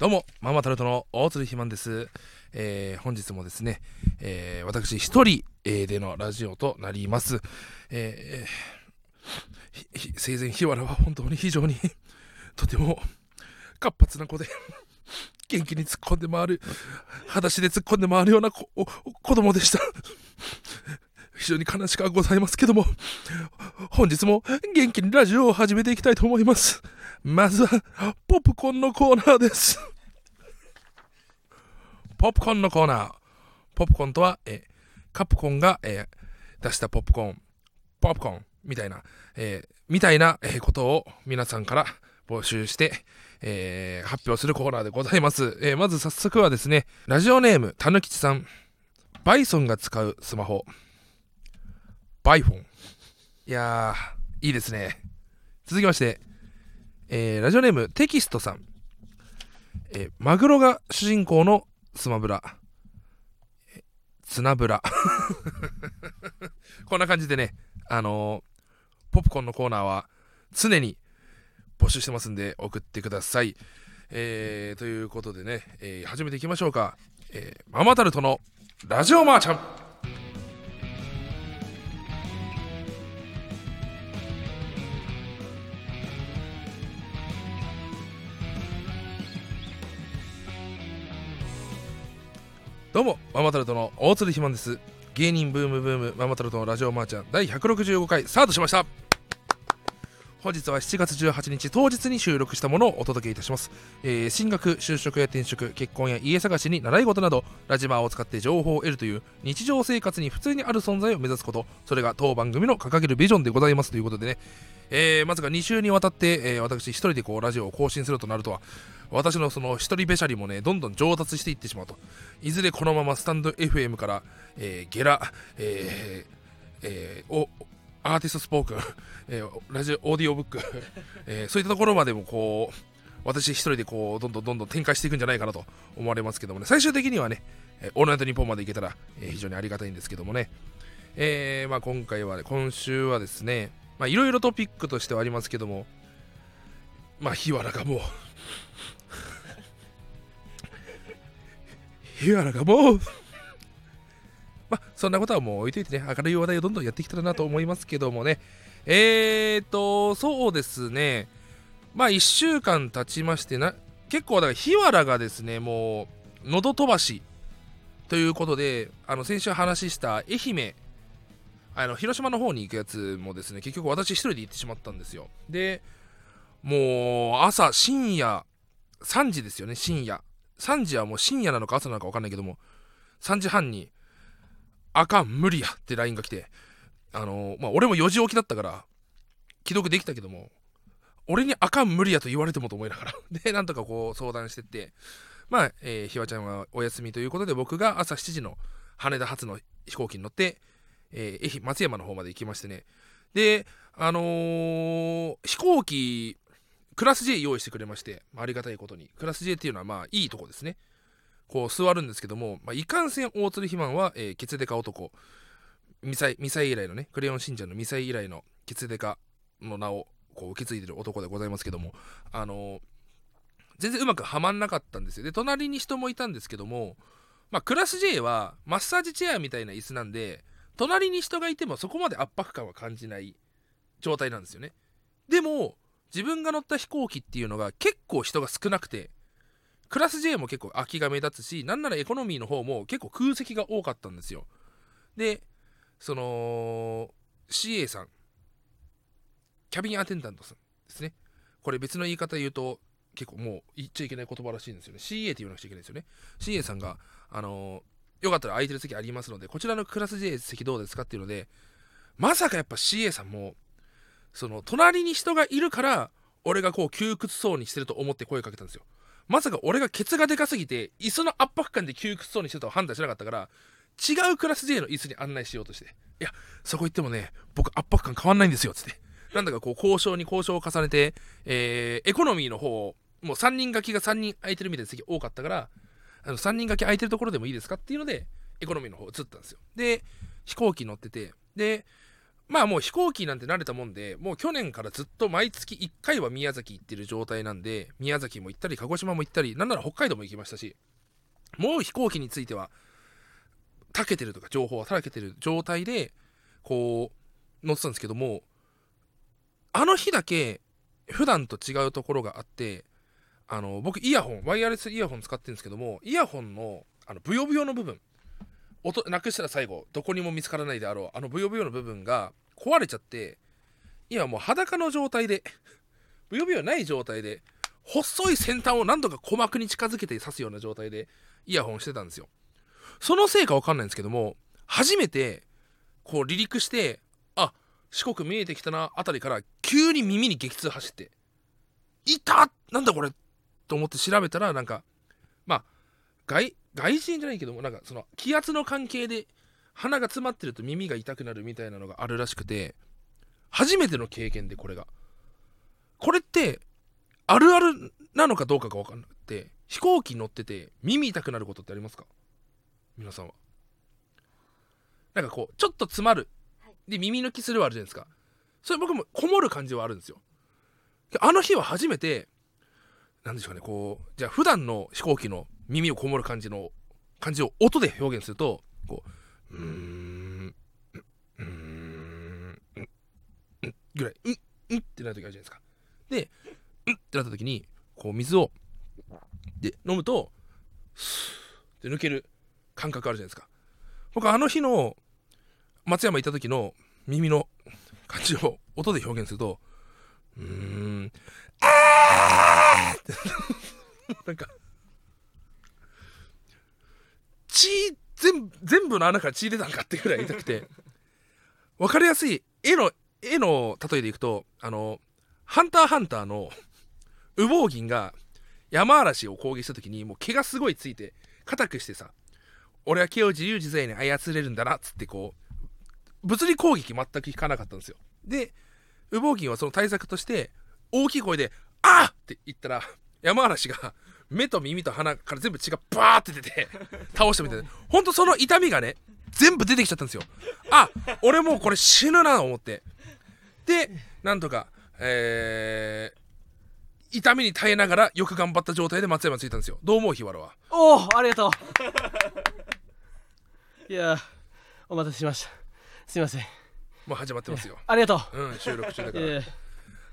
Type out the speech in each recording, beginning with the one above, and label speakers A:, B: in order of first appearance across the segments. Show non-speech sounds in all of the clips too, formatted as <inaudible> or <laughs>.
A: どうも、ママタルトの大鶴ひまんです。えー本日もですね、えー私一人、えーでのラジオとなります。えー生前日原は本当に非常に <laughs> とても活発な子で元気に突っ込んで回る裸足で突っ込んで回るような子子供でした非常に悲しくはございますけども本日も元気にラジオを始めていきたいと思いますまずはポップコーンのコーナーです。ポップコーンのコーナー。ポップコーンとは、えカプコンが、え出したポップコーン。ポップコーンみたいな、えみたいな、えことを皆さんから募集して、えー発表するコーナーでございます、えーまず早速はですねラジオネームたぬきちさん。バイソンが使うスマホ。バイフォン。いやーいいですね。続きまして、えーラジオネームテキストさん、えーマグロが主人公のスマブラ。ツナブラ。<laughs> こんな感じでねあのーポップコーンのコーナーは常に募集してますんで送ってください。えーということでね、えー始めていきましょうか、えーママタルトのラジオマーちゃん。どうもママタルトの大鶴ひまんです。芸人ブームブームママタルトのラジオマーちゃん第165回スタートしました。本日は7月18日当日に収録したものをお届けいたします、えー進学就職や転職結婚や家探しに習い事などラジマーを使って情報を得るという日常生活に普通にある存在を目指すことそれが当番組の掲げるビジョンでございますということでね、えーまさか2週にわたって、えー私一人でこうラジオを更新するとなるとは。私のその一人べしゃりもねどんどん上達していってしまうと。いずれこのままスタンド FM から、えーゲラ、えーえーおアーティストスポークン、<laughs> えーラジオオーディオブック、<laughs> えーそういったところまでもこう私一人でこうどんどんどんどん展開していくんじゃないかなと思われますけどもね。最終的にはね、えオールナイトニッポンまでいけたら、えー非常にありがたいんですけどもね、えーまあ、今回は、ね、今週はですねまあいろいろトピックとしてはありますけどもまあ日原がもう日原がもうまあ、そんなことはもう置いといてね、明るい話題をどんどんやっていきたらなと思いますけどもね。えーと、そうですね。まあ、1週間経ちましてな、結構、だから、日原がですね、もう、喉飛ばしということで、あの、先週話した愛媛、あの、広島の方に行くやつもですね、結局私一人で行ってしまったんですよ。で、もう、朝、深夜、3時ですよね、深夜。3時はもう深夜なのか朝なのか分かんないけども、3時半に、あかん無理やって LINE が来てあのーまあ俺も4時起きだったから既読できたけども俺にあかん無理やと言われてもと思いながら。<laughs> でなんとかこう相談してってまあ、えーひわちゃんはお休みということで僕が朝7時の羽田発の飛行機に乗って、えー松山の方まで行きましてね。であのー飛行機クラス J 用意してくれまして、まあありがたいことに。クラス J っていうのはまあいいとこですね。こう座るんですけども、まあ、いかんせん大鶴肥満は、えーケツデカ男。ミサイミサイ以来のねクレヨン信者のミサイ以来のケツデカの名をこう受け継いでる男でございますけどもあのー全然うまくはまんなかったんですよ。で隣に人もいたんですけどもまあクラス J はマッサージチェアみたいな椅子なんで隣に人がいてもそこまで圧迫感は感じない状態なんですよね。でも自分が乗った飛行機っていうのが結構人が少なくてクラス J も結構空きが目立つしなんならエコノミーの方も結構空席が多かったんですよ。でその CA さんキャビンアテンダントさんですね。これ別の言い方言うと結構もう言っちゃいけない言葉らしいんですよね。CA って言わなくちゃいけないですよね。CA さんがあのーよかったら空いてる席ありますのでこちらのクラス J 席どうですかっていうのでまさかやっぱ CA さんもその隣に人がいるから俺がこう窮屈そうにしてると思って声かけたんですよ。まさか俺がケツがでかすぎて椅子の圧迫感で窮屈そうにしてるとは判断しなかったから違うクラス J の椅子に案内しようとしていやそこ行ってもね僕圧迫感変わんないんですよつって。なんだかこう交渉に交渉を重ねて、えーエコノミーの方もう3人掛けが3人空いてるみたいな席多かったからあの3人掛け空いてるところでもいいですかっていうのでエコノミーの方移ったんですよ。で飛行機乗っててでまあもう飛行機なんて慣れたもんでもう去年からずっと毎月1回は宮崎行ってる状態なんで宮崎も行ったり鹿児島も行ったりなんなら北海道も行きましたしもう飛行機についてはたけてるとか情報はたけてる状態でこう乗ってたんですけどもあの日だけ普段と違うところがあってあの僕イヤホンワイヤレスイヤホン使ってるんですけどもイヤホンのあのブヨブヨの部分音なくしたら最後どこにも見つからないであろうあのブヨブヨの部分が壊れちゃって今もう裸の状態で <laughs> ブヨブヨない状態で細い先端を何度か鼓膜に近づけて刺すような状態でイヤホンしてたんですよ。そのせいか分かんないんですけども初めてこう離陸してあ四国見えてきたなあたりから急に耳に激痛走っていたなんだこれと思って調べたらなんかまあ外外人じゃないけどもなんかその気圧の関係で鼻が詰まってると耳が痛くなるみたいなのがあるらしくて初めての経験でこれが。これってあるあるなのかどうかが分かんなくて飛行機乗ってて耳痛くなることってありますか？皆さんは。なんかこうちょっと詰まる。で耳抜きするはあるじゃないですか。それ僕もこもる感じはあるんですよ。あの日は初めてなんでしょうねこうじゃあ普段の飛行機の耳をこもる感じの感じを音で表現するとこううーんうーんうんぐらいうんうんってなる時あるじゃないですか。でうんってなった時にこう水をで飲むとスーって抜ける感覚あるじゃないですか。僕あの日の松山行った時の耳の感じを音で表現するとうーんあーってなんか血全部全部の穴から血出たんかってぐらい痛くて分かりやすい絵の絵の例えでいくとあの「ハンターハンター」の羽毛銀が山嵐を攻撃した時にもう毛がすごいついて硬くしてさ俺は毛を自由自在に操れるんだなっつってこう物理攻撃全く効かなかったんですよで羽毛銀はその対策として大きい声で「あっ!」って言ったら山嵐が目と耳と鼻から全部血がバーって出て倒したみたいなほんとその痛みがね全部出てきちゃったんですよ。あ俺もうこれ死ぬなと思って。でなんとかえー、痛みに耐えながらよく頑張った状態で松山着いたんですよ。どう思う日原は？
B: おおありがとう。いやお待たせしました。すいません。
A: もう始まってますよ。
B: ありがと
A: う。ん収録中だから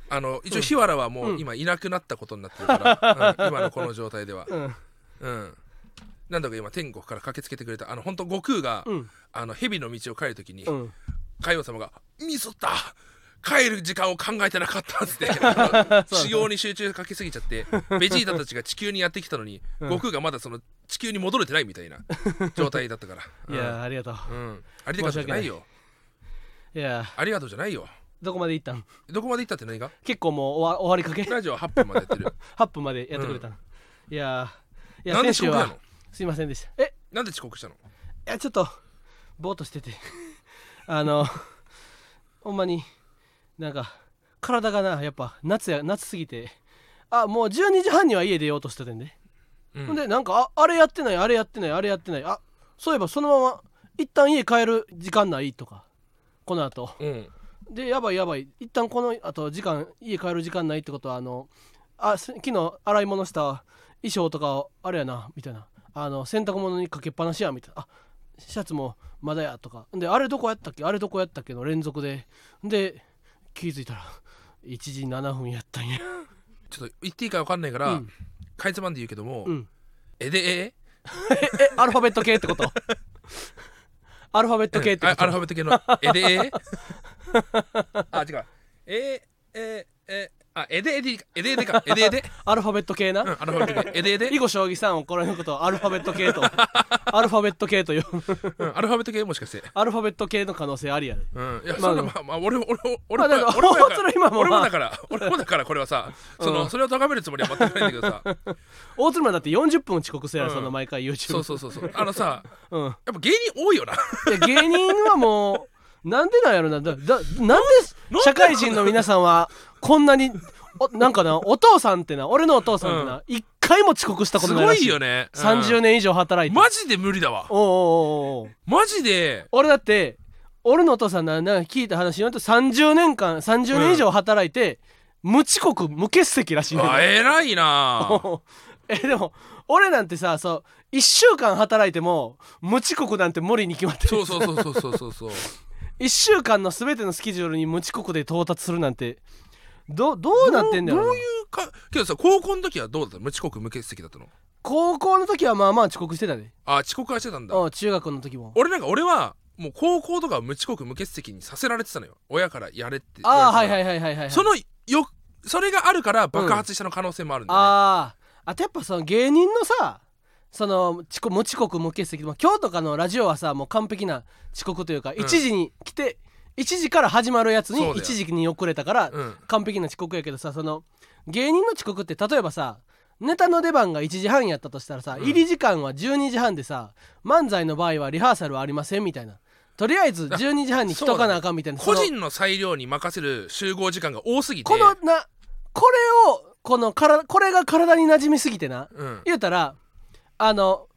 A: あの一応日原はもう今いなくなったことになってるから、<laughs> うん今のこの状態では。
B: うん。
A: うん。なんだか今天国から駆けつけてくれた。あの本当悟空が、
B: うん。
A: あの蛇の道を帰る時に、
B: うん。
A: 海王様が「ミスった。帰る時間を考えてなかった」っつって <laughs> あの修行に集中かけすぎちゃってベジータたちが地球にやってきたのに、
B: うん。
A: 悟空がまだその地球に戻れてないみたいな状態だったから、<laughs> うん、
B: いやありがとう。
A: うん、ありがとうじゃないよ。
B: い。や
A: ありがとうじゃないよ
B: どこまで行ったん
A: どこまで行ったって何が？
B: 結構もう終わ終わりかけ？
A: ラジオ8分までやってる
B: 8 <laughs> 分までやってくれたの、いやいや
A: で
B: 先週は
A: 遅刻なの？
B: すいませんでした。え？
A: なんで遅刻したの？
B: いやちょっとぼーっとしてて。<laughs> あのほんまになんか体がなやっぱ夏や夏すぎて。あもう12時半には家出ようとしててんで、
A: うん。
B: ほんでなんかああれやってないあれやってないあれやってない。あそういえばそのまま一旦家帰る時間ないとかこの後。
A: うん
B: でやばいやばい。一旦このあと時間家帰る時間ないってことはあのあす昨日洗い物した衣装とかあれやなみたいな。あの洗濯物にかけっぱなしやみたいな。あシャツもまだやとか。であれどこやったっけ？あれどこやったっけの連続で。で気づいたら1時7分やったんや。
A: ちょっと言っていいか分かんないから、
B: うん。
A: かいつまんで言うけども、
B: うん。
A: えでえ？
B: えアルファベット系ってこと？アルファベット系ってこと？<laughs>
A: あアルファベット系のえでえ？あ違う。えええあえでえでいいかえでえでか。えでえで。<laughs>
B: アルファベット系な、
A: うんアルファベット系。えでえで。
B: 囲碁将棋さんをこれのことをアルファベット系と。アルファベット系という
A: うんアルファベット系もしかして。
B: アルファベット系の可能性ありやで。
A: うんいや
B: まあ
A: そんなまあまあ俺も俺も俺も
B: まあだから
A: 俺も俺もだから俺もだからこれはさその
B: うん。
A: それを咎めるつもりは全くないんだけどさ。<laughs>
B: 大鶴マンだって40分遅刻するやろ、
A: うん。
B: その毎回 YouTube
A: そうそうそうそう。あのさ
B: うん、
A: やっぱ芸人多いよな。い
B: や芸人はもうなんでなんやろな？だだなんで社会人の皆さんはこんなにおなんかなお父さんってな俺のお父さんってな一、回も遅刻したことないらしい。
A: いよね、うん。
B: 30年以上働いて、
A: マジで無理だわ。
B: おうおうおうおう。
A: マジで。
B: 俺だって俺のお父さんななんか聞いた話によると30年間30年以上働いて、無遅刻無欠席らしいね。ん
A: あ偉いな。<laughs>
B: えでも俺なんてさそう1週間働いても無遅刻なんて無理に決まってる。
A: そうそうそうそうそうそうそう
B: 1週間の全てのスケジュールに無遅刻で到達するなんてどどうなってんだよ
A: どういうかけどさ高校の時はどうだった？の無遅刻無欠席だったの？
B: 高校の時はまあまあ遅刻してたね
A: あ遅刻はしてたんだ。
B: うん中学の時も。
A: 俺なんか俺はもう高校とかは無遅刻無欠席にさせられてたのよ。親からやれって
B: ああはい
A: い
B: はいはいはいはい。
A: そのよそれがあるから爆発したの可能性もあるんだよね、
B: あー。あとやっぱその芸人のさその遅刻無遅刻無欠席も今日とかのラジオはさもう完璧な遅刻というか、
A: ん。
B: 1時に来て1時から始まるやつに
A: そうだよ。
B: 1時に遅れたから
A: うん。
B: 完璧な遅刻やけどさその芸人の遅刻って例えばさネタの出番が1時半やったとしたらさ、
A: うん。
B: 入り時間は12時半でさ漫才の場合はリハーサルはありませんみたいな。とりあえず12時半に来とかなあかんみたいな。その
A: 個人の裁量に任せる集合時間が多すぎて。
B: このなこれをこのからこれが体に馴染みすぎてな
A: うん、
B: 言うたらあの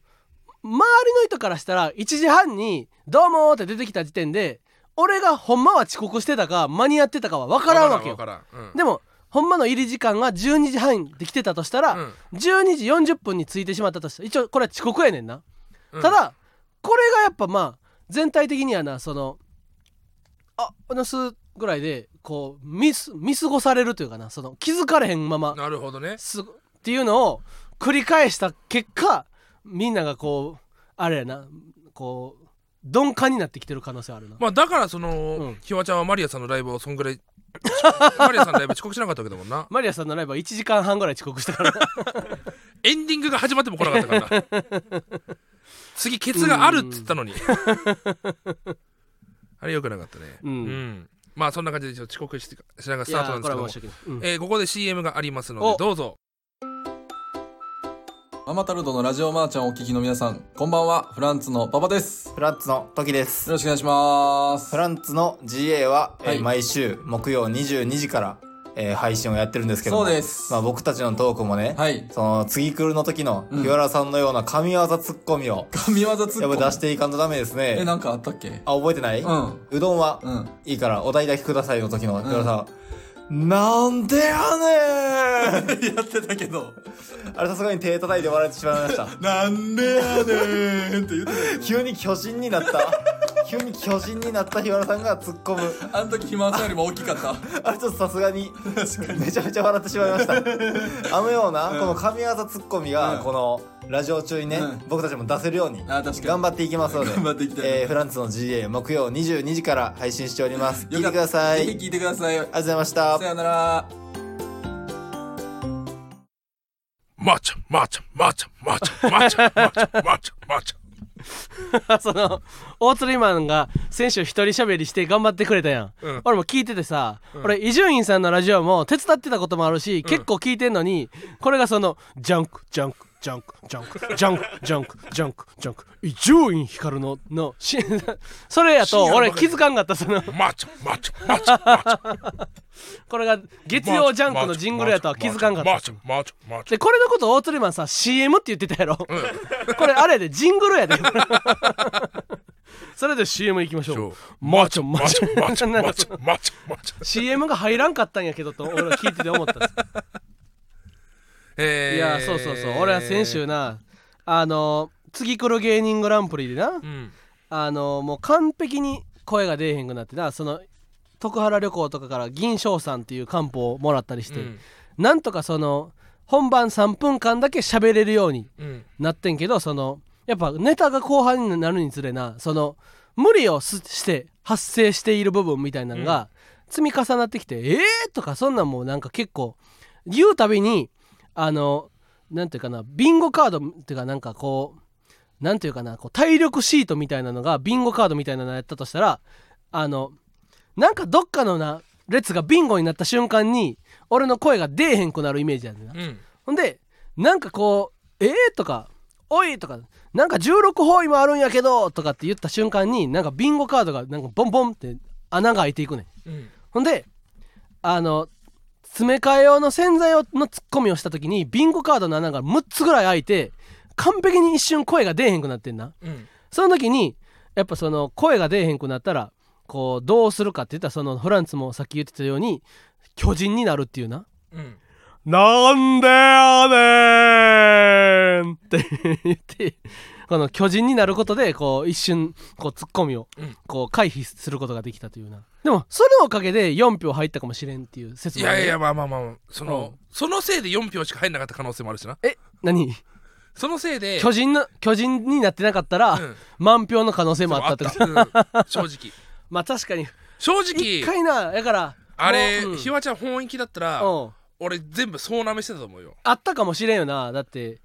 B: 周りの人からしたら1時半に「どうも」って出てきた時点で俺がほんまは遅刻してたか間に合ってたかは分からんわけよ。
A: うん。
B: でもほんまの入り時間が12時半で来てたとしたら、
A: うん。
B: 12時40分に着いてしまったとしたら一応これは遅刻やねんな、
A: うん。
B: ただこれがやっぱまあ全体的にはなそのあおなすぐらいでこう見す見過ごされるというかなその気づかれへんまま。す
A: なるほどね。
B: っていうのを繰り返した結果みんながこうあれやなこう鈍感になってきてる可能性あるな、
A: まあだからその、
B: うん。
A: ひわちゃんはマリアさんのライブをそんぐらい <laughs> マリアさんのライブ遅刻しなかったわけだもんな。<laughs>
B: マリアさんのライブは1時間半ぐらい遅刻したから。<laughs>
A: エンディングが始まっても来なかったからな。次ケツがあるっつったのに。あれよくなかったね。
B: うん。
A: まあそんな感じでちょっと遅刻ししながらスタートなんですけども。
B: これは申し訳ない、うん。
A: えーここで CM がありますので
B: お。
A: どうぞ
C: ママタルトのラジオマーちゃんをお聞きの皆さん、こんばんは、フランツのパパです。よ
D: フランツの時です。
C: ろしくお願いします
D: フ。ランツの GA は、えー
C: はい
D: 毎週木曜22時から、えー配信をやってるんですけども
C: そうです
D: まあ、僕たちのトークもね、
C: はい。
D: その次来るの時の
C: うん
D: 日原さんのような神業ツッコミを、
C: 神業ツッコミ？
D: やっぱ出していかんとダメです
C: え、
D: ね。
C: なんかあったっけ？
D: あ、覚えてない、
C: うん。
D: うどんは
C: うん。
D: いいからお題だけくださいの時の日原さん、なんでやねん <laughs>
C: やってたけど。
D: あれさすがに手叩いて笑ってしまいました。<laughs>
C: なんでやねんって言ってた
D: 急に巨人になった。<laughs> 急に巨人になった日原さんが突っ込む。
C: あの時肥満さんよりも大きかった。
D: あれちょっとさすがにめちゃめちゃ笑ってしまいましたあのようなこの神業ツッコミ
C: うん
D: がこのラジオ中にね
C: うん。
D: 僕たちも出せるように
C: あ確かに。
D: 頑張っていきますので
C: 頑張っていきたい
D: えーフランツの GA 木曜22時から配信しております。聞いてください。あ
C: ぜひ聞いてください。
D: りがとうございました。
C: さよなら。
A: マーちゃんマーちゃんマーちゃんマーちゃんマーちゃんマーちゃんマーちゃんマーちゃん
B: その大釣りマンが先週一人喋りして頑張ってくれたやん、
A: うん。
B: 俺も聞いててさ、
A: うん。
B: 俺伊集院さんのラジオも手伝ってたこともあるし、結構聞いてんのにこれがそのジャンクジャンクジャンクジャンクジャンクジャンクジャンクジャンク。伊集院光ののしそれやと俺気づかんかったその。
A: マーちゃんマーちゃんマーちゃんマーち。ゃん
B: これが月曜ジャンクのジングルやとは気づかんかった。
A: マーちゃんマーちゃんマーち。ゃん
B: でこれのこと大釣りマンさ CM って言ってたやろ、これあれでジングルやで。それで CM 行きましょう。マーちゃんマーち。ゃん
A: マーちゃんマ
B: なんか
A: ーちゃんマーち。ゃんマーちゃん
B: CM が入らんかったんやけどと俺は聞いてて思ったんです。
A: えー
B: いやそうそうそう。俺は先週なあの次来る芸人グランプリでな
A: うん。
B: あのもう完璧に声が出えへんくなってなその徳原旅行とかから銀賞さんっていう漢方をもらったりして、
A: うん。
B: なんとかその本番3分間だけ喋れるように
A: うん。
B: なってんけどそのやっぱネタが後半になるにつれなその無理をすして発生している部分みたいなのが積み重なってきて「えー!」とかそんなんもうなんか結構言うたびにあのなんていうかなビンゴカードっていうかなんかこうなんていうかなこう体力シートみたいなのがビンゴカードみたいなのやったとしたらあのなんかどっかのな列がビンゴになった瞬間に俺の声が出えへんくなるイメージやねんな。
A: うん
B: ほんでなんかこう「えー?」とか「おい!」とか「なんか16方位もあるんやけど」とかって言った瞬間になんかビンゴカードがなんかボンボンって穴が開いていくねん
A: うん
B: ほんであの詰め替え用の洗剤をのツッコミをした時にビンゴカードの穴が6つぐらい開いて完璧に一瞬声が出えへんくなってんな。
A: うん。
B: その時にやっぱその声が出えへんくなったらこうどうするかって言ったらそのフランツもさっき言ってたように巨人になるっていうな。
A: うん。
B: なんでやねんって言ってこの巨人になることでこう一瞬こうツッコミを
A: うん。
B: こう回避することができたというな。でもそれのおかげで4票入ったかもしれんっていう説もある
A: いやいやまあまあまあその、
B: うん。
A: そのせいで4票しか入んなかった可能性もあるしな。
B: え何？
A: そのせいで
B: 巨人の巨人になってなかったら、
A: うん。
B: 満票の可能性もあったってこと？
A: そうん正直。<laughs>
B: まあ確かに。
A: 正
B: 一
A: 直
B: 回なやから
A: あれ、
B: もううん。
A: ひわちゃん本気だったら、
B: うん。
A: 俺全部総なめしてたと思うよ。
B: あったかもしれんよな。だって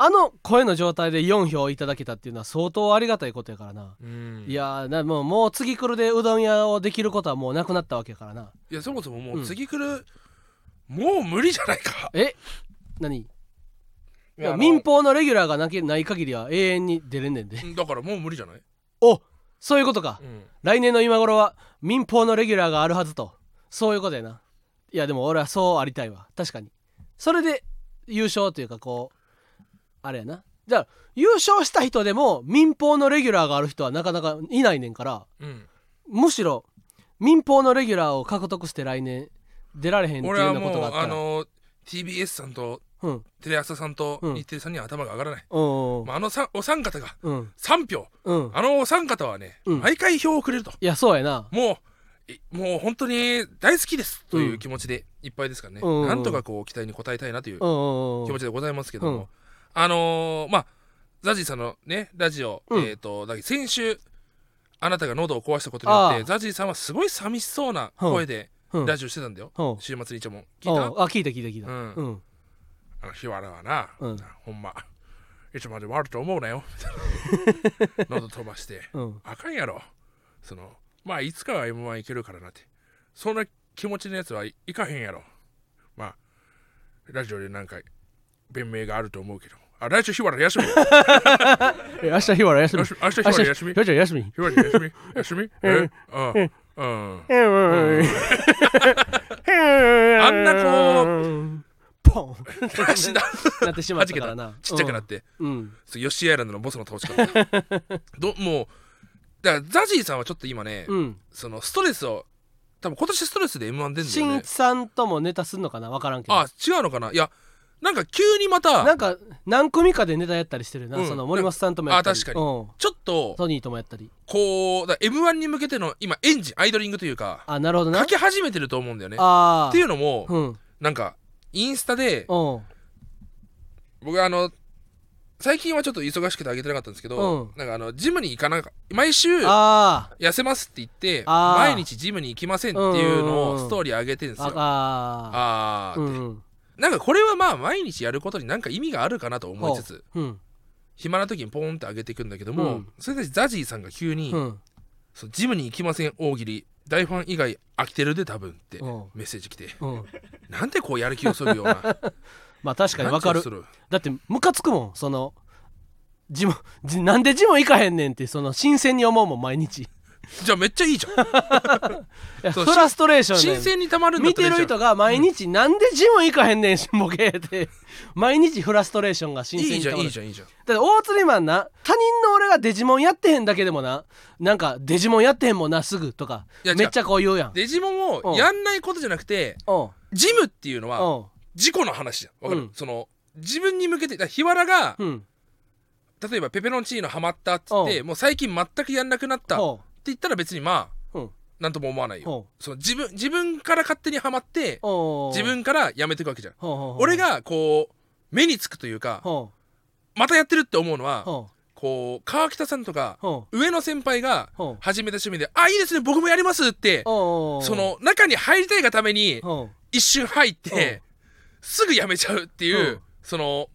B: あの声の状態で4票いただけたっていうのは相当ありがたいことやからな、
A: うん。
B: いやもうもう次来るでうどん屋をできることはもうなくなったわけやからな。い
A: やそもそもも
B: う
A: うん。次来る、もう無理じゃないか。
B: え？何？いや民放のレギュラーがなけない限りは永遠に出れんねんで。
A: だからもう無理じゃない、
B: おそういうことか。
A: うん。
B: 来年の今頃は民放のレギュラーがあるはずと。そういうことやな。いやでも俺はそうありたいわ。確かに。それで優勝というかこうあれやな。じゃあ優勝した人でも民放のレギュラーがある人はなかなかいないねんから
A: うん、
B: むしろ民放のレギュラーを獲得して来年出られへんっていうようなことがあったら。
A: あの TBS さんと
B: うん。
A: テレ朝さんと
B: うん
A: 日テレさんには頭が上がらない、
B: うん。
A: まあ、あのさお三方が
B: うん。
A: 3票。
B: うん。
A: あのお三方はね、
B: うん。
A: 毎回票をくれると。
B: いやそうやな。
A: もういもう本当に大好きですという気持ちでいっぱいですからね、
B: うん
A: なんとかこう期待に応えたいなという気持ちでございますけども、
B: うん
A: あのーまあザジーさんのねラジオ、
B: うん。
A: えっ、とだ先週あなたが喉を壊したことによってザジーさんはすごい寂しそうな声で
B: う。ん
A: ラジオしてたんだよ、
B: う。ん
A: 週末に一応も。聞いた、
B: うんあ聞いた聞いた聞いた。
A: うん。
B: うん。
A: あの日原はな、
B: うん。
A: ほんまいつまでもあると思うなよ。<laughs> 喉飛ばして。
B: うん。
A: あかんやろ。そのまあいつかは m 1いけるからなって。そんな気持ちのやつはいいかへんやろ。まあラジオでなんか弁明があると思うけどあ来週日原休み。<laughs>
B: え明日日原休み。
A: 明日明日日原休み。
B: 日原休み。
A: 日原休み？休み？えうんうん
B: あ。
A: んなこ
B: うポン。なってしまったからな。
A: ちっちゃくなって、
B: うん。
A: そうヨッシーアイランドのボスの倒し方。<laughs> どもうだからザジーさんはちょっと今ね、
B: うん。
A: そのストレスを多分今年ストレスで m 1出んだよね。
B: しんいちさんともネタすんのかな？分からんけど。
A: あ違うのかな？いやなんか急にまた
B: なんか何組かでネタやったりしてるな、
A: うん。
B: その森本さんともやったり。
A: あ確かに。
B: うん、
A: ちょっと
B: トニーともやったり
A: こうだ m 1に向けての今エンジンアイドリングというか
B: あなるほどな。
A: 書き始めてると思うんだよね。
B: ああ
A: っていうのも、
B: うん。
A: なんかインスタで
B: うん。
A: 僕あの最近はちょっと忙しくてあげてなかったんですけど、
B: うん。
A: なんかあのジムに行かなか毎週
B: あ
A: 痩せますって言って
B: あー。
A: 毎日ジムに行きませんっていうのをストーリー上げてるんです
B: あ
A: よ。
B: ああ
A: あーって。
B: うん
A: なんかこれはまあ毎日やることになんか意味があるかなと思いつつ
B: う。ん。
A: 暇な時にポーンって上げていくんだけども、
B: うん。
A: それでザジーさんが急に、
B: うん。
A: そうジムに行きません大喜利大ファン以外飽きてるで多分って
B: うん。
A: メッセージ来て
B: うん。
A: なんでこうやる気をそぐような <laughs>
B: まあ確かに分かる。だってムカつくもんそのジムじなんでジム行かへんねんってその新鮮に思うもん毎日。い
A: じゃあめっちゃいいじゃん。<laughs>
B: や
A: そう
B: フラストレーションね。
A: 新鮮にたまるんだ
B: 見てる人が毎日なんでジム行かへんねんしボケって。<laughs> 毎日フラストレーションが新鮮
A: いいじゃん
B: にたまる
A: いいじゃんいいじゃん。
B: だって大釣りマンな他人の俺がデジモンやってへんだけでもな。なんかデジモンやってへんもんなすぐとか。めっちゃこう言うやん。
A: デジモン
B: うん。
A: をやんないことじゃなくて
B: うん。
A: ジムっていうのは
B: うん。
A: 自己の話じゃん。わかる、
B: うん。
A: その自分に向けて日原が
B: うん。
A: 例えばペペロンチーノハマったっつって
B: う
A: もう最近全くやんなくなった言ったら別にまあ
B: うん。
A: なんとも思わないよ。
B: ほ
A: その自分自分から勝手にハマって自分からやめていくわけじゃん。俺がこう目につくというか
B: ほ
A: またやってるって思うのはこう川北さんとか上の先輩が始めた趣味で「あいいですね僕もやります」ってその中に入りたいがために
B: ほ
A: 一瞬入ってすぐやめちゃうっていううん。その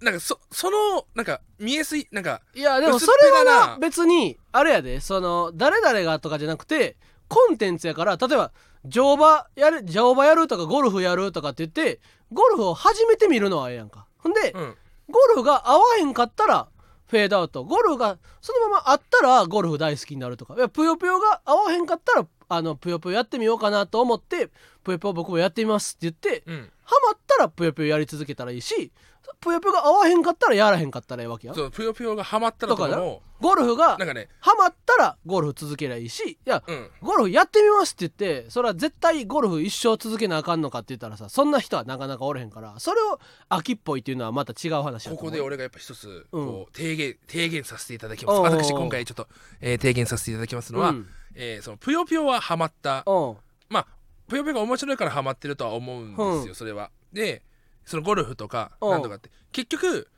A: なんかそそのなんか見えすいなんか
B: ういやでも
A: 薄
B: それはな別にあれやでその誰々がとかじゃなくてコンテンツやから例えば乗馬やる乗馬やるとかゴルフやるとかって言ってゴルフを初めて見るのはええやんか。ほんで、
A: うん。
B: ゴルフが合わへんかったらフェードアウト。ゴルフがそのままあったらゴルフ大好きになるとか。いやぷよぷよが合わへんかったらあのぷよぷよやってみようかなと思ってぷよぷよ僕もやってみますって言って
A: うん。
B: ハマったらぷよぷよやり続けたらいいしぷよぷよが合わへんかったらやらへんかったらええわけやん。
A: そうぷよぷよがハマったらとかも。
B: ゴルフが
A: なんかね。
B: ハマったらゴルフ続けりゃいいしいや
A: うん。
B: ゴルフやってみますって言ってそれは絶対ゴルフ一生続けなあかんのかって言ったらさそんな人はなかなかおれへんからそれを秋っぽいっていうのはまた違う話やと思う。
A: ここで俺がやっぱ一つ
B: うん。
A: こう提言提言させていただきます。私今回ちょっと、えー提言させていただきますのは、
B: うん。
A: えーそのぷよぷよはハマった。
B: うん。
A: まあぷよぷよが面白いからハマってるとは思うんですよ、
B: うん。
A: それは。でそのゴルフとか
B: う。ん
A: なんとかって。結局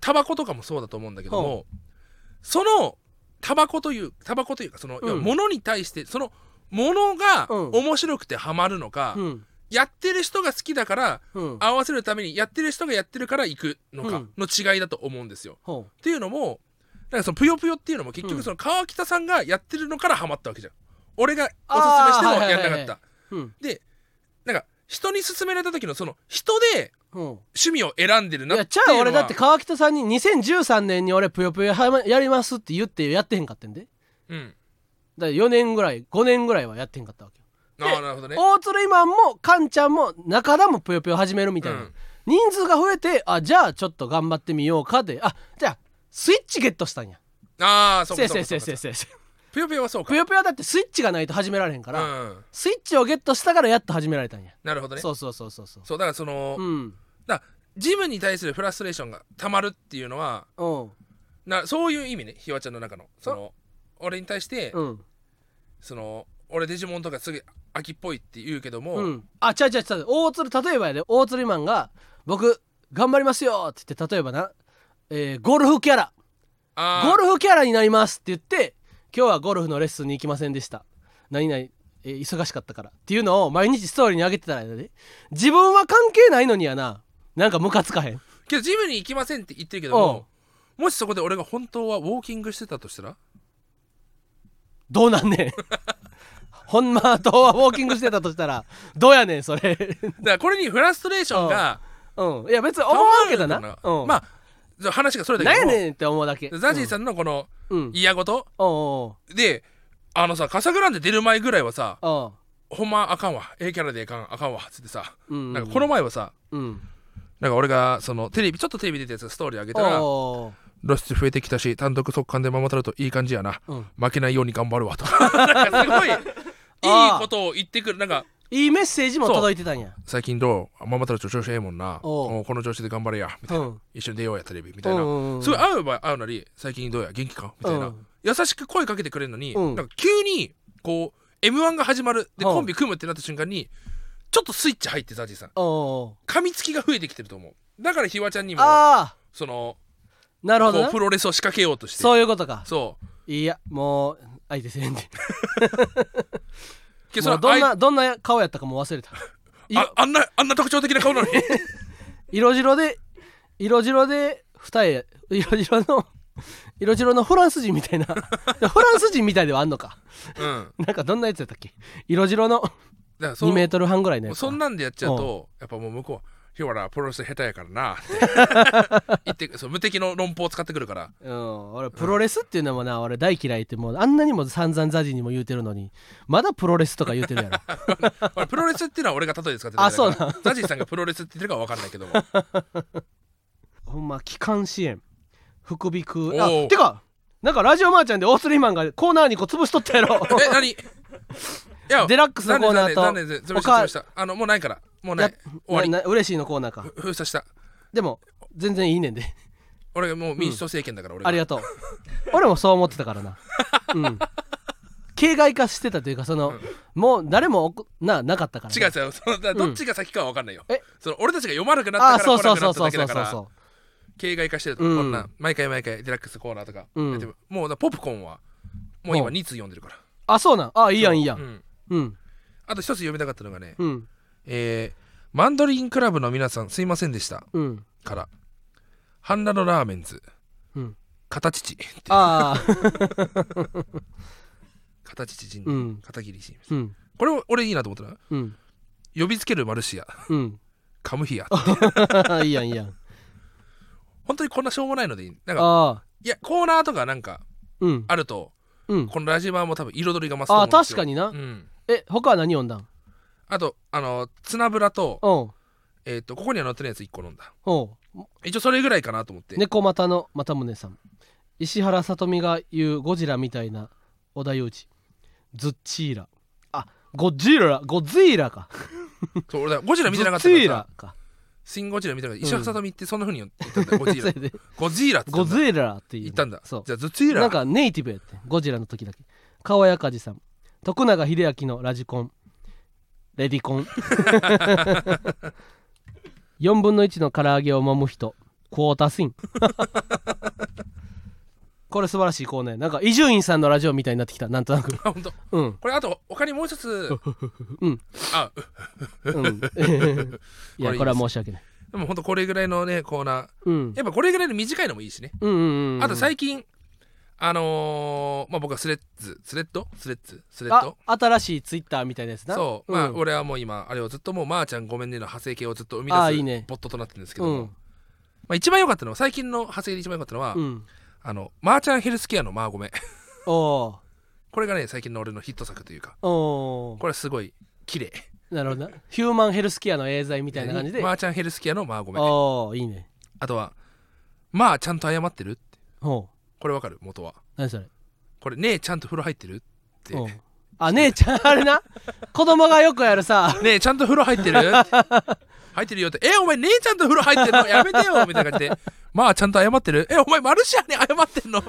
A: タバコとかもそうだと思うんだけどもそのタバコというタバコというかその、
B: うん。
A: 物に対してその物が
B: うん。
A: 面白くてハマるのか、
B: うん。
A: やってる人が好きだから
B: うん。
A: 合わせるためにやってる人がやってるから行くのか
B: うん。
A: の違いだと思うんですよ。
B: ほ
A: っていうのもなんかそのぷよぷよっていうのも結
B: うん。
A: 局その川北さんがやってるのからハマったわけじゃん。俺がおすすめしてもやんなかった。
B: ううん。
A: でなんか人に勧められた時のその人で
B: うん
A: 趣味を選んでるない
B: やちゃあ俺だって川北さんに2013年に俺ぷよぷよやりますって言ってやってへんかってんで。
A: うん。
B: だから4年ぐらい5年ぐらいはやってへんかったわけよ。
A: ああなるほどね。
B: 大鶴イマンもカンちゃんも中田もぷよぷよ始めるみたいな、
A: うん。
B: 人数が増えてあじゃあちょっと頑張ってみようかで。あじゃあスイッチゲットしたんや。
A: ああそうかそうかそうか
B: せいせいせいせい。
A: ぷよぷよはそうか。
B: ぷよぷよだってスイッチがないと始められへんから、
A: うん。
B: スイッチをゲットしたからやっと始められたんや、
A: なるほどね。
B: そうそうそうそうそう。
A: そうだからその
B: うん
A: だジムに対するフラストレーションがたまるっていうのは
B: うん。
A: なそういう意味ねひわちゃんの中の。その俺に対して
B: うん。
A: その俺デジモンとかすぐ秋っぽいって言うけども、
B: うん。あ違う違う違う。大鶴例えばやで大鶴マンが「僕頑張りますよ」って言って例えばな、えーゴルフキャラ。
A: あー。
B: ゴルフキャラになりますって言って今日はゴルフのレッスンに行きませんでした。何々、えー忙しかったからっていうのを毎日ストーリーに上げてたらやで。自分は関係ないのにやななんかムカつかへん？
A: けどジムに行きませんって言ってるけどももしそこで俺が本当はウォーキングしてたとしたら？
B: どうなんねん。ほんまとはウォーキングしてたとしたらどうやねんそれ。
A: だからこれにフラストレーションが
B: うん。いや別に思うわけだな。うん。
A: まあじゃあ話がそれだけども。
B: なんやねんって思うだけ。
A: ザジーさんのこの
B: うん。
A: 嫌ごと
B: お
A: であのさカサグランデ出る前ぐらいはさ
B: うおう
A: ほんまあかんわ。A キャラであかんあかんわっつってさ。
B: うん。
A: なんかこの前はさ
B: うん
A: なんか俺がそのテレビちょっとテレビ出たやつストーリー上げたら露出増えてきたし単独速乾で守ったるといい感じやな。
B: うん。
A: 負けないように頑張るわと。か <laughs> なんかすごいいいことを言ってくるなんか
B: いいメッセージも届いてたんや。
A: 最近どう？ママタル調子ええもんな。この調子で頑張れや。みたいな、
B: うん。
A: 一緒に出ようやテレビみたいな、
B: うんうんうん。
A: すごい会う場合会うなり最近どうや？元気か？みたいな、
B: うん。
A: 優しく声かけてくれるのに、
B: うん。
A: なんか急にこう m 1が始まる。で
B: うん。
A: コンビ組むってなった瞬間にちょっとスイッチ入ってザジーさん。噛みつきが増えてきてると思う。だからひわちゃんにも
B: ああ
A: その
B: なるほどな。
A: こうプロレスを仕掛けようとして。
B: そういうことか。
A: そう。
B: いやもう相手せんで。もうどんなどんな顔やったかもう忘れた。い
A: ああんなあんな特徴的な顔なのに？<laughs>
B: 色白で色白で二重色白の色白のフランス人みたいな。フランス人みたいではあんのか。
A: うん。
B: なんかどんなやつやったっけ？色白の
A: らそ
B: 2
A: の
B: メートル半ぐらいの
A: もう
B: やつ
A: そんなんでやっちゃうとやっぱもう向こうは「ひわらプロレス下手やからな」って。<laughs> 言ってそう無敵の論法を使ってくるから。
B: うん。俺プロレスっていうのもな俺大嫌いってもうあんなにも散々ザジにも言うてるのにまだプロレスとか言うてるやろ。<laughs>
A: 俺プロレスっていうのは俺が例えで使ってる
B: あそう
A: だからザジーさんがプロレスって言ってるかは分かんないけど。も <laughs>
B: ほんま機関支援副鼻腔。
A: おう。
B: あてかなんかラジオマーちゃんで大釣りマンがコーナーに個潰しとったやろ。
A: え何？いや
B: デラックスのコーナーと
A: 残念残念残念潰した潰した。あのもうないからもうない。
B: や
A: 終わり。
B: なな嬉しいのコーナーか。
A: ふ封鎖した。
B: でも全然いいねんで。
A: 俺がもう民主党政権だから俺が
B: ありがとう。俺もそう思ってたからな。<laughs> うん。形骸化してたというかその、もう誰もおこななかったから。
A: 違う違うそのどっちが先かは分かんないよ、
B: え？
A: その俺たちが読まなくなった
B: あ
A: から
B: そう
A: 来なくなった
B: そうそうそうそう。そうそう
A: 形骸化してると、
B: うん。
A: こんな毎回毎回デラックスコーナーとか、
B: うん。
A: やってももうだポップコーンはもう今
B: ほう。
A: 2通読んでるから。
B: あそうなん。あいいやんいいや
A: そうんん
B: うん。
A: あと一つ読みたかったのがね、
B: うん。
A: えーマンドリンクラブの皆さんすいませんでした。
B: うん。
A: から。半裸のラーメンズ。
B: うん。
A: 片父
B: ああ <laughs>
A: 片父陣
B: うん。
A: 片桐仁
B: うん。
A: これ俺いいなと思ったな
B: うん。
A: 呼びつけるマルシア。
B: うん。
A: カムヒア <laughs>
B: いいやんいいやん。
A: 本当にこんなしょうもないのでいい。なんか
B: ああ
A: いやコーナーとかなんか
B: うん。
A: あると
B: うん。
A: このラジマーも多分彩りが増すと思うんですよ。
B: あ確かにな。
A: うん、
B: え他は何読んだん？
A: あとあのツナブラと,、えー、とここには載ってないやつ1個飲んだ。
B: おう。
A: 一応それぐらいかなと思って、
B: 猫又の又宗さん。石原さとみが言うゴジラみたいな織田裕二ズッチーラ。あゴジラゴジーラか。
A: そう俺だゴジラ見てなかった
B: ズッチー
A: からさ
B: ラか。
A: シン・ゴジラ見てなかった。
B: うん。
A: 石原さとみってそんなふうに言ったんだよゴジラ。<laughs>
B: それで。
A: ゴジラって言
B: ゴ
A: ったんだ。
B: ジラっていう。
A: 言ったんだ。
B: そう。
A: じゃあズツイラ。
B: なんかネイティブやってゴジラの時だけ。川谷梶さん徳永英明のラジコン。レディコン。4分の1の唐揚げを揉む人。クォータースイン。これ素晴らしいコーナーなんか伊集院さんのラジオみたいになってきた。なんとなく。
A: あ本当。
B: うん。
A: これあと他にもう一つ。
B: うん。
A: あ。
B: うん。<laughs> いやこれは申し訳ない。
A: でも本当これぐらいのねコーナー。
B: うん。
A: やっぱこれぐらいの短いのもいいしね。
B: うんうんうん。
A: あと最近あのーまあ僕はスレッズスレッド？スレッズ？スレッ
B: あ
A: ド
B: 新しいツイッターみたいなやつな。
A: そう、まあ
B: ん。
A: 俺はもう今あれをずっともうまーちゃんごめんねの派生系をずっと生み出す
B: あーいいね。
A: ボットとなってるんですけども、
B: うん。
A: まあ、一番良かったのは最近の派生で一番良かったのは、
B: うん。
A: あのまーちゃんヘルスケアのまーごめ <laughs>
B: おー。
A: これがね最近の俺のヒット作というか。
B: おー。
A: これすごい綺麗。
B: なるほどな。ヒューマンヘルスケアのエーザイみたいな感じで。
A: まーちゃんヘルスケアのまーごめ
B: おおいいね。
A: あとはまあちゃんと謝ってるって。
B: ほう
A: これわかる？元は。
B: 何それ？
A: これねえちゃんと風呂入ってる？って。
B: あ姉ちゃん？<laughs> あれな？子供がよくやるさ。
A: ねえちゃんと風呂入ってる？<laughs> 入ってるよって。えお前姉ちゃんと風呂入ってるの？やめてよ。みたいな感じで。まあちゃんと謝ってる？えお前マルシアに謝ってんの？<laughs> こ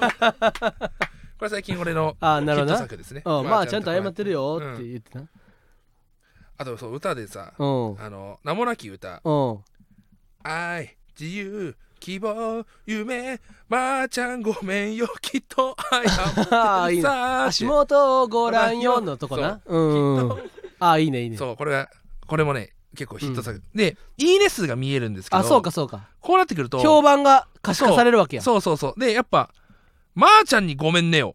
A: れ最近俺のヒッ
B: あなるほどな。
A: ト作ですね。
B: うんまあちゃんと謝って
A: る
B: るよって言ってな。
A: あとそう歌でさ
B: う。ん
A: あの名もなき歌。
B: う。ん
A: 愛自由希望夢まーちゃんごめんよきっと
B: あいいね。
A: さ
B: 足元をご覧よのとこな。う。んう。ん。あいいねいいね。
A: そうこれがこれもね結構ヒット作、でいいね数が見えるんですけど
B: あそうかそうか。
A: こうなってくると
B: 評判が可視化されるわけや。
A: そうそう。そうでやっぱまーちゃんにごめんねよ。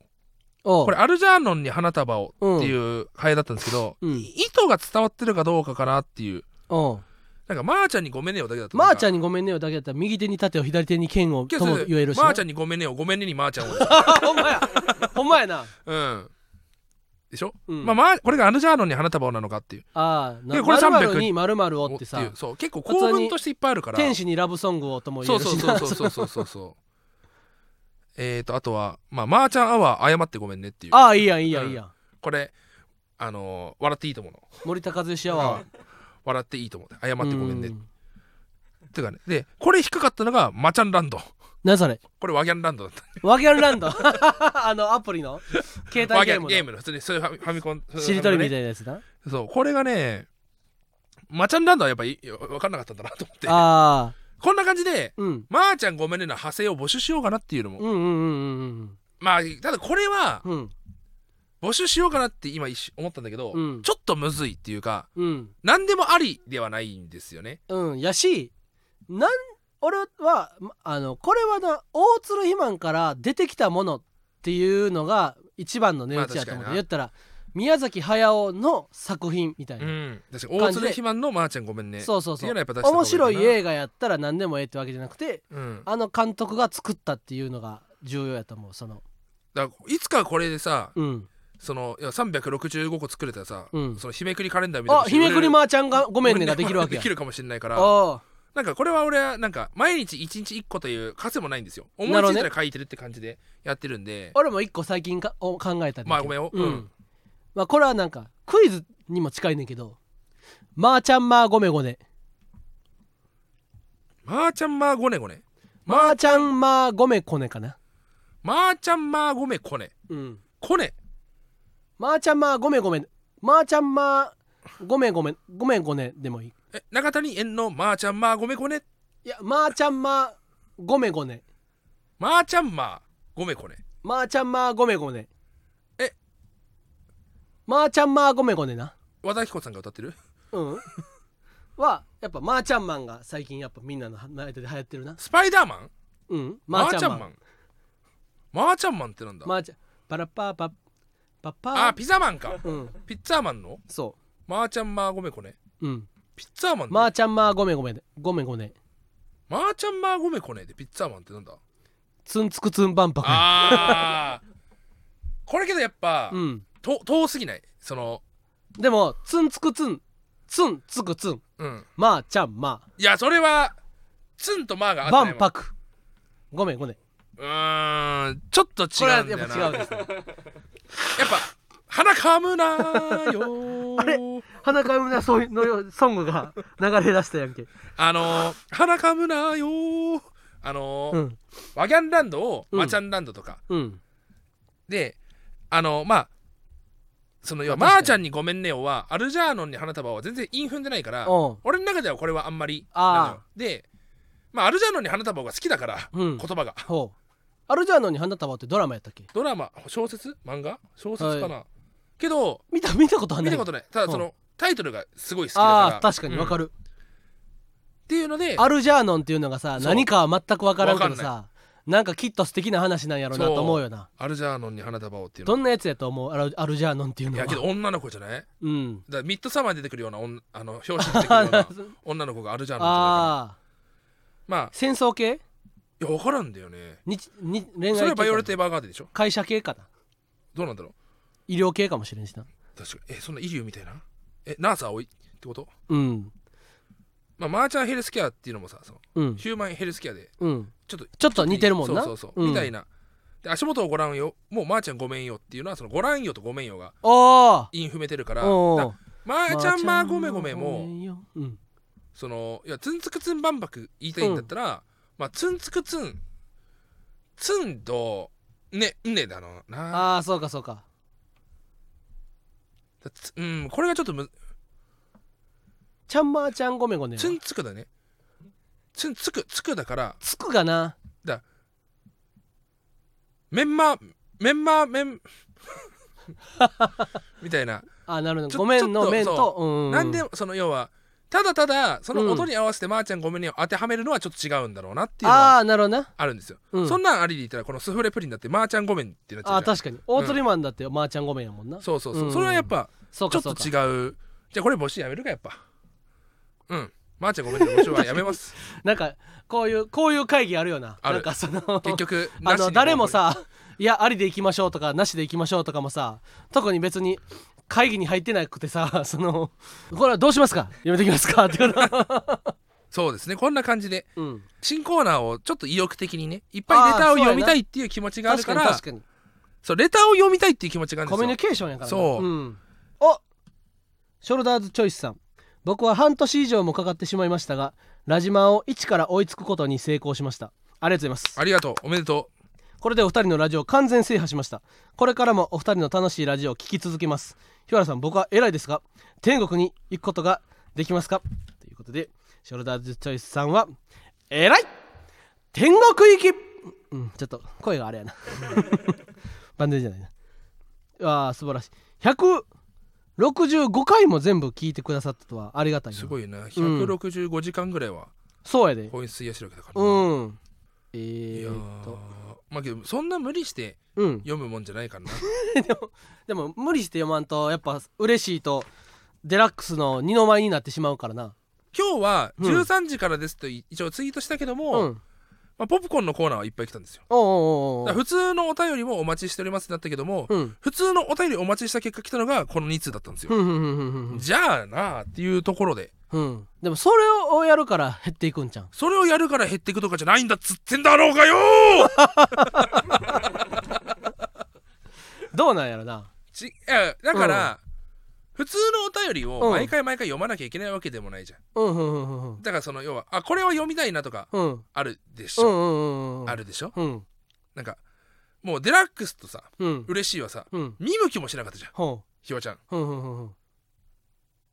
A: これアルジャーノンに花束をっていう回だったんですけど、
B: うん。
A: 意図が伝わってるかどうかかなっていう。
B: おう
A: なんかまーちゃんにごめんねよだけだと
B: まーちゃ
A: ん
B: んにごめんねよだけだったら右手に盾を左手に剣を
A: け
B: とも
A: ど
B: 言えるしな。
A: まーちゃんにごめんねよ。ごめんねにまーちゃんを <laughs>
B: ほんまや。ほんまやな。
A: うん。でしょ、
B: うん。
A: まあまあこれがアルジャーノンに花束をなのかっていう。
B: ああ
A: でこれ300
B: 〇〇に〇〇をってさ。
A: そう。結構構文としていっぱいあるから。
B: 天使にラブソングをとも言
A: そうそう
B: えるしな
A: そうそうそうそうそうえーとあとはまあまーちゃんアワー謝ってごめんねっていう
B: ああいいやんいいやん
A: うん
B: いいやん
A: これあのー笑っていいと思うの
B: 森高和義やわ
A: 笑っていいと思う謝ってごめんね。
B: うん。
A: っていうかね。でこれ低かったのがマちゃんランド。
B: 何それ？
A: これワギャンランドだった。
B: ワギャンランド？<laughs> あのアプリの？携帯ゲームの？
A: ャンゲームの普通にそういうファミコン
B: しりとりみた
A: い
B: いなやつな？
A: そうこれがねマちゃんランドはやっぱり分かんなかったんだなと思って。
B: ああ
A: こんな感じで
B: うん。
A: まーちゃんごめんねの派生を募集しようかなっていうのも、
B: うんうんうんうん
A: まあただこれは
B: うんうん
A: 募集しようかなって今思ったんだけど、
B: うん。
A: ちょっとむずいっていうか
B: うん。
A: 何でもありではないんですよね。
B: うん。やしなん俺はまあのこれはな大鶴ひまんから出てきたものっていうのが一番の値打ちやと思う、
A: まあ
B: 言ったら宮崎駿の作品みたいな、
A: うん。大鶴肥満のまーちゃんごめんね。
B: そうそうそう。面白い映画やったら何でもええってわけじゃなくて
A: うん。
B: あの監督が作ったっていうのが重要やと思うその。
A: だからいつかこれでさ
B: うん
A: そのいや365個作れたらさ、
B: うん。
A: その日めくりカレンダーみたいな
B: あ日めくりまーちゃんがごめんねができるわけや。
A: できるかもしれないからなんかこれは俺はなんか毎日一日一個という数もないんですよ。思いついたら書いてるって感じでやってるんで。
B: 俺も一個最近かお考えた
A: まあごめんよ。
B: うん、
A: うん。
B: まあこれはなんかクイズにも近いねんけどまーちゃんまーごめごね。
A: まーちゃんまーごねごね？
B: まーちゃんまーごめこねかな。
A: まーちゃんまーごめこね。
B: うん。
A: こね
B: まーちゃんまーごめごめまーちゃんまーごめごめごめごね。でもいい。
A: え中谷園のまーちゃんまーごめこね。
B: いやまーちゃんまーごめごね。
A: まーちゃんまーごめこね。
B: まーちゃんまーごめごね。
A: え？
B: まーちゃんまーごめごねな。
A: 和田アキ子さんが歌ってる？
B: うん。はやっぱまーちゃんマンが最近やっぱみんなの間で流行ってるな。
A: スパイダーマン？
B: うん。
A: ま
B: まーちゃんマン
A: まーちゃんマンってなんだ？
B: まーちゃんパラパーパパッパ。ー
A: あピザマンか。
B: うん。
A: ピッツァーマンの？
B: そ
A: まーちゃんまーごめこね。
B: ううん。
A: ピッツァーマンで
B: まーちゃんまーごめごめで。ごめごね
A: まーちゃんまーごめこねでピッツァーマンってなんだ？
B: ツンツクツンバンパク
A: あー。これけどやっぱ、
B: うん。
A: と遠すぎない？その
B: でもツンツクツン。ツンツクツン。
A: うん。
B: まーちゃんま
A: いやそれはツンとマーがあった
B: バ
A: ね
B: ンパク。ごめんごめん。
A: うーん。ちょっと違
B: これは
A: うんだよな。
B: やっぱ違うですね
A: やっぱ鼻かむなよ <laughs>
B: あれ？花かむなそういうのソングが流れ出したやんけ。
A: あのー、鼻かむなよあのー
B: うん。
A: ワギャンランドを
B: うん。
A: マチャンランドとか、
B: うん。
A: であのまあその要は
B: ま
A: ーちゃんにごめんねよはアルジャーノンに花束は全然韻踏んでないから俺の中ではこれはあんまりでまあアルジャーノンに花束が好きだから、
B: うん。
A: 言葉が
B: アルジャーノンに花束ってドラマやったっけ？
A: ドラマ？小説？漫画？小説かな、けど
B: 見た見たことはない。
A: 見たことない。ただそのタイトルがすごい好きだ
B: あ
A: から。
B: あ確かにわか
A: る、
B: る、
A: っていうので
B: アルジャーノンっていうのがさ何かは全くわからんけどさなんかきっと素敵な話なんやろうなと思うよな。
A: アルジャーノンに花束をっていうの。
B: どんなやつやと思う？アルアルジャーノンっていうのは。
A: いやけど女の子じゃない？
B: うん。
A: らミッドサマーに出てくるような女あの表紙に出てくるような <laughs> 女の子がアルジャーノンじゃないかな
B: ああ
A: まあ。
B: 戦争系？
A: いや分からんだよね。
B: にに恋愛系
A: それはバイオレット・
B: か
A: エヴァーガーデンでしょ？
B: 会社系かな。
A: どうなんだろう？
B: 医療系かもしれんしな。
A: 確かに。えそんなイリュウみたいな？えナース葵ってこと？
B: うん。
A: まあマーチャンヘルスケアっていうのもさその
B: うん。
A: ヒューマンヘルスケアで
B: うん。
A: ちょっと
B: ちょっと似てるもんな。
A: そうそうそう、
B: う。ん。
A: みたいな。で足元をご覧よ。もうまーちゃんごめんよっていうのはそのご覧よとごめんよが
B: おー。
A: イン踏めてるから。だ
B: おー。
A: まーちゃんまーごめごめ
B: ご
A: も
B: めんよ。うん。
A: そのいやツンツクツン万博言いたいんだったら、まあツンツクツン。ツンとねんねだろうな。
B: ああそうかそうか。
A: うんこれがちょっとむ
B: ちゃんまーちゃんごめんごめん
A: ツンツクだね。ツンツクツクだから。
B: つくがな。
A: メンマメンマメン <laughs> みたいな、
B: あなるほど。ごめんの面
A: と
B: う。ん。
A: なんでその要はただただその
B: うん。
A: 音に合わせてまーちゃんごめんねを当てはめるのはちょっと違うんだろうなっていうのは
B: ああなるほどな
A: あるんですよ、
B: うん。
A: そんなんありで言ったらこのスフレプリンだってまーちゃんごめんってなっちゃ
B: あ
A: うじゃん。
B: 確かに。大釣りマンだってまーちゃんごめんやもんな。
A: そうそうそう、
B: うん
A: それはやっぱちょっと
B: そうかそうか。
A: 違う。じゃあこれ募集やめるかやっぱ。うん。まーちゃんごめんね募集はやめます。<laughs>
B: なんかこういうこういう会議あるよな。
A: ある。
B: なんかその
A: 結局
B: あ
A: なしに
B: の誰もさいやありで行きましょうとかなしで行きましょうとかもさ特に別に会議に入ってなくてさ <laughs> そのこれはどうしますか？やめてきますか？っていうの。<laughs>
A: そうですね。こんな感じで。
B: うん。
A: 新コーナーをちょっと意欲的にねいっぱいレターを読みたいっていう気持ちがある
B: 確
A: か
B: から
A: そうレターを読みたいっていう気持ちがあるんですよ。
B: コミュニケーションやからな
A: そう。
B: うん、おショルダーズチョイスさん。僕は半年以上もかかってしまいましたがラジマンを一から追いつくことに成功しました。ありがとうございます。
A: ありがとう。おめでと
B: これでお二人のラジオを完全制覇しました。これからもお二人の楽しいラジオを聞き続けます日原さん僕は偉いですが天国に行くことができますか？ということでショルダーズチョイスさんは偉い！天国行き！うんちょっと声があれやな。<laughs> バンデじゃないな。あー素晴らしい。165回も全部聞いてくださったとはありがたい
A: すごいな。165時間ぐらいは
B: そうやで。
A: 本質癒し力だから
B: う
A: な、
B: ん。え
A: ー
B: っと
A: まあけどそんな無理して
B: うん。
A: 読むもんじゃないからな。<laughs>
B: でも無理して読まんとやっぱ嬉しいとデラックスの二の舞になってしまうからな。
A: 今日は
B: うん
A: 13時からですと一応ツイートしたけども、
B: うん
A: まあ、ポップコーンのコーナーはいっぱい来たんですよ。
B: おうおうおうおう。
A: だから普通のお便りもお待ちしておりますってなったけども、
B: うん。
A: 普通のお便りお待ちした結果来たのがこの2通だったんですよ、
B: ふんふんふんふんふん。ふん
A: じゃあなあっていうところで。
B: うん。でもそれをやるから減っていくんじゃん
A: それをやるから減っていくとかじゃないんだっつってんだろうがよ！<laughs>
B: どうなんやろな。
A: ちいやだから、普通のお便りを
B: うん。
A: 毎回毎回読まなきゃいけないわけでもないじゃん。だからその要はあこれは読みたいなとかあるでしょ、
B: うんうんうん
A: あるでしょ？
B: うん。
A: なんかもうデラックスとさ
B: うん。
A: 嬉しいはさ
B: うん。
A: 見向きもしなかったじゃん。
B: ほ
A: ひわちゃん。
B: うふんふんふんふん。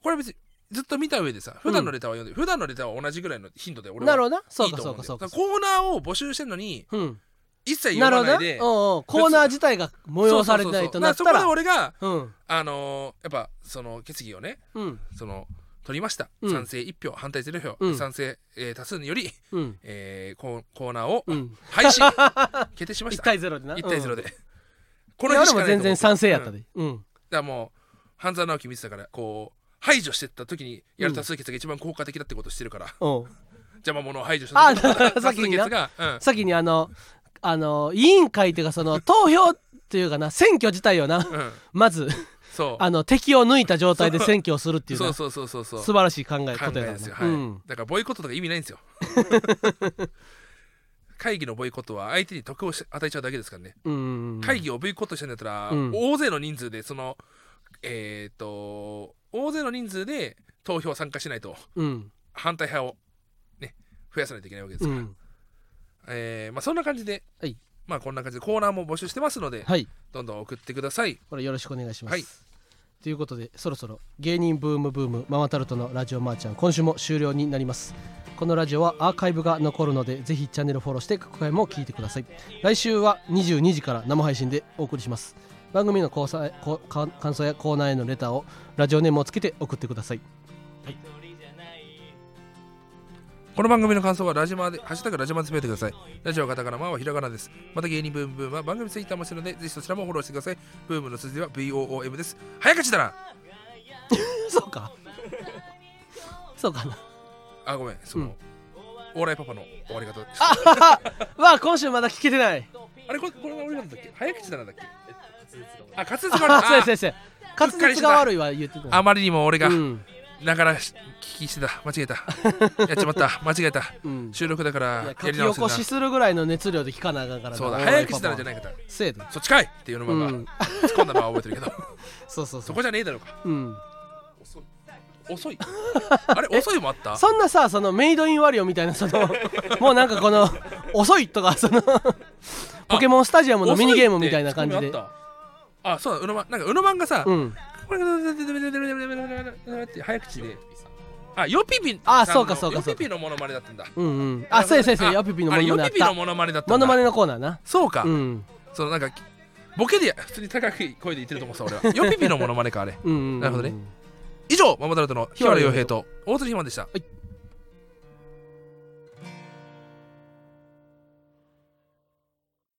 A: これ別にずっと見た上でさ普段のレターは読んで、普段のレターは同じぐらいの頻度で俺はいいと思うコーナーを募集してんのに
B: うん
A: 一切読まないで
B: うんうん。コーナー自体が催されてないとなった
A: ら。そこで
B: ら
A: 俺が
B: うん。
A: あのーやっぱその決議をね
B: うん。
A: その取りました、
B: うん。
A: 賛成1票反対0票、
B: うん。
A: 賛成、えー多数により、
B: うん。
A: えーコーコーナーを
B: うん。
A: 廃止。決定しまし
B: 1
A: た
B: 対0でな。
A: 1対0
B: で。
A: で、こ
B: これ
A: 日しか
B: 全然賛成やった
A: うん。だか
B: でうん
A: らもう半沢直樹見てたからこう排除してった時にやる多数決が一番効果的だってことしてるから、
B: うん。
A: 邪魔者を排除した時多数決が、うん、
B: 先にあのあの委員会っていうかその投票っていうかな選挙自体をな
A: うん、
B: まず
A: そう。
B: あの敵を抜いた状態で選挙をするっていうな。
A: そうそうそうそうそう。
B: 素晴らしい考え
A: 考
B: こ
A: ですよ、はい。
B: うん。
A: だからボイコットとか意味ないんですよ。<laughs> 会議のボイコットは相手に得をし与えちゃうだけですからね、
B: うん
A: 会議をボイコットしてんだったら、
B: うん。
A: 大勢の人数でそのえっ、と大勢の人数で投票参加しないと
B: うん。
A: 反対派をね増やさないといけないわけですから、
B: うん
A: えーまあ、そんな感じで、
B: はい。
A: まあこんな感じでコーナーも募集してますので、
B: はい。
A: どんどん送ってください。
B: これよろしくお願いします、
A: はい。
B: ということでそろそろ芸人ブームブームママタルトのラジオマーちゃん今週も終了になります。このラジオはアーカイブが残るのでぜひチャンネルフォローして過去回も聞いてください。来週は22時から生配信でお送りします。番組の考察こか感想やコーナーへのレターをラジオネームをつけて送ってください
A: この番組の感想はラジマで、ハッシュタグラジマでつぶやいてください。ラジオはカタカナ、マはひらがなです。また芸人ブームブームは番組ツイッターもしてるので、ぜひそちらもフォローしてください。ブームの数字は BOOM です。早口だな <laughs>
B: そうかそうかな
A: あ、ごめん、その、
B: うん
A: オーライパパの終わり方でした。
B: わ <laughs> あ今週まだ聞けてない
A: あれこれ、これが終わり方だっけ？早口だなだっけ？あ、滑舌
B: あ
A: が悪い。
B: そうやそうやそうや滑舌が悪いは言ってた
A: ああまりにも俺が
B: うん
A: ながらし聞きしてた。間違えた。<laughs> やっちまった。間違えた。
B: うん
A: 収録だから
B: いや
A: り直すんだ
B: こしするぐらいの熱量で聞かなあかんからな
A: そうだ、早口だなじゃ
B: パ
A: ないかった。
B: パせやで
A: そっちかいっていうのが、
B: うん
A: 突っ込んだのは覚えてるけど、<laughs>
B: そうそうそ
A: こじゃねえだろうか。
B: うん
A: 遅い。遅い？あれ、<laughs> 遅いもあった？
B: そんなさそのメイドインワリオみたいなそのもうなんかこの遅いとかそのポケモンスタジアムのミニゲームみたいな感じで
A: あったあそうだうのまなんかうのまんがさ、
B: うん
A: って早口で。あヨピピ
B: あそうかそうかそうか。
A: ヨピピのモノマネだったんだ。
B: うんうん。あそうやそうやそうや。ヨピピのモノマネあった。
A: ピピのモノマネだった
B: モノマネのコーナーな。
A: そうか、
B: うん。
A: そのなんかボケで普通に高い声で言ってると思ってた俺は。<laughs> ヨピピのモノマネかあれ。
B: うん
A: なるほどね。以上ママタルトの日原洋平と大鶴ひまんでした。
B: はい